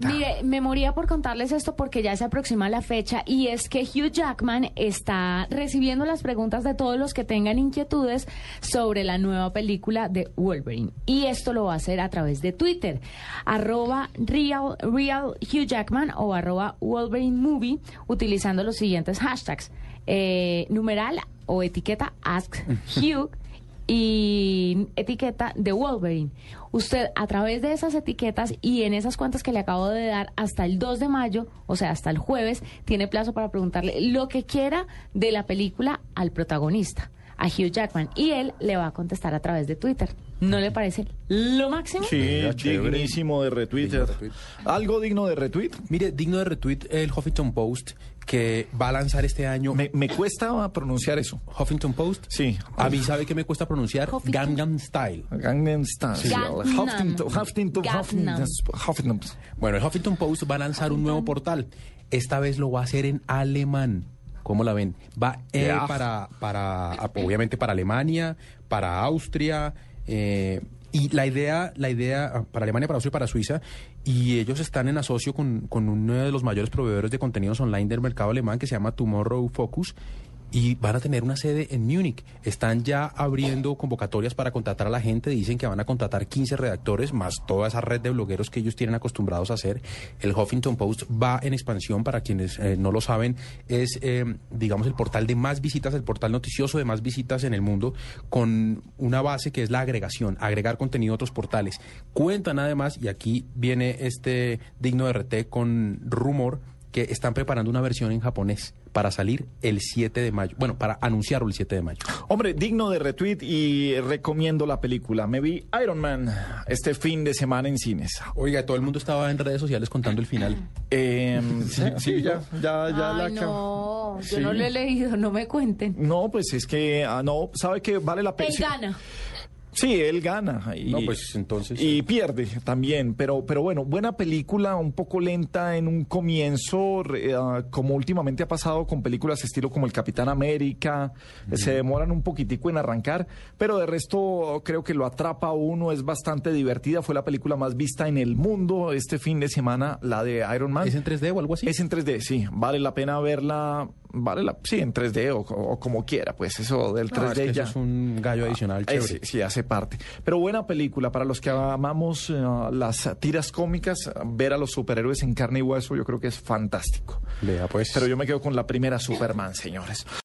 Mire, me moría por contarles esto porque ya se aproxima la fecha y es que Hugh Jackman está recibiendo las preguntas de todos los que tengan inquietudes sobre la nueva película de Wolverine. Y esto lo va a hacer a través de Twitter, arroba real, real Hugh Jackman o arroba Wolverine Movie, utilizando los siguientes hashtags. Eh, numeral o etiqueta Ask Hugh y etiqueta de Wolverine. Usted a través de esas etiquetas y en esas cuentas que le acabo de dar hasta el 2 de mayo, o sea, hasta el jueves, tiene plazo para preguntarle lo que quiera de la película al protagonista, a Hugh Jackman, y él le va a contestar a través de Twitter. ¿No le parece lo máximo? Sí, Mira, dignísimo de retweet. ¿Algo digno de retweet? Mire, digno de retweet el Huffington Post que va a lanzar este año. Me, me cuesta pronunciar eso. Huffington Post. Sí. A mí, ¿sabe qué me cuesta pronunciar? Huffington. Gangnam Style. Gangnam Style. Gangnam. Huffington, Huffington, Gangnam. Huffington. Bueno, el Huffington Post va a lanzar un nuevo portal. Esta vez lo va a hacer en alemán. ¿Cómo la ven? Va eh, para, para, obviamente para Alemania, para Austria, eh, y la idea, la idea ah, para Alemania, para Austria y para Suiza, y ellos están en asocio con, con uno de los mayores proveedores de contenidos online del mercado alemán que se llama Tomorrow Focus. Y van a tener una sede en Múnich. Están ya abriendo convocatorias para contratar a la gente. Dicen que van a contratar 15 redactores, más toda esa red de blogueros que ellos tienen acostumbrados a hacer. El Huffington Post va en expansión, para quienes eh, no lo saben, es, eh, digamos, el portal de más visitas, el portal noticioso de más visitas en el mundo, con una base que es la agregación, agregar contenido a otros portales. Cuentan además, y aquí viene este digno de RT con rumor, que están preparando una versión en japonés para salir el 7 de mayo. Bueno, para anunciarlo el 7 de mayo. Hombre, digno de retweet y recomiendo la película. Me vi Iron Man este fin de semana en cines. Oiga, todo el mundo estaba en redes sociales contando el final. Eh, sí, sí, ya, ya, ya Ay, no, yo Sí. no lo he leído, no me cuenten. No, pues es que, ah, no, sabe que vale la pena. Gana. Sí, él gana. Y, No, pues, entonces- Y pierde también. Pero, pero bueno, buena película, un poco lenta en un comienzo, ah, como últimamente ha pasado con películas estilo como El Capitán América. eh, Se demoran un poquitico en arrancar, pero de resto creo que lo atrapa a uno, es bastante divertida. Fue la película más vista en el mundo este fin de semana, la de Iron Man. ¿Es en 3D o algo así? Es en 3D, sí. Vale la pena verla. Vale la, sí, en 3D o, o como quiera, pues eso del 3D No, es que ya. eso es un gallo adicional Eh, chévere. sí, sí, hace parte. Pero buena película para los que amamos eh, las tiras cómicas. Ver a los superhéroes en carne y hueso, yo creo que es fantástico. Vea, pues. Pero yo me quedo con la primera Superman, señores.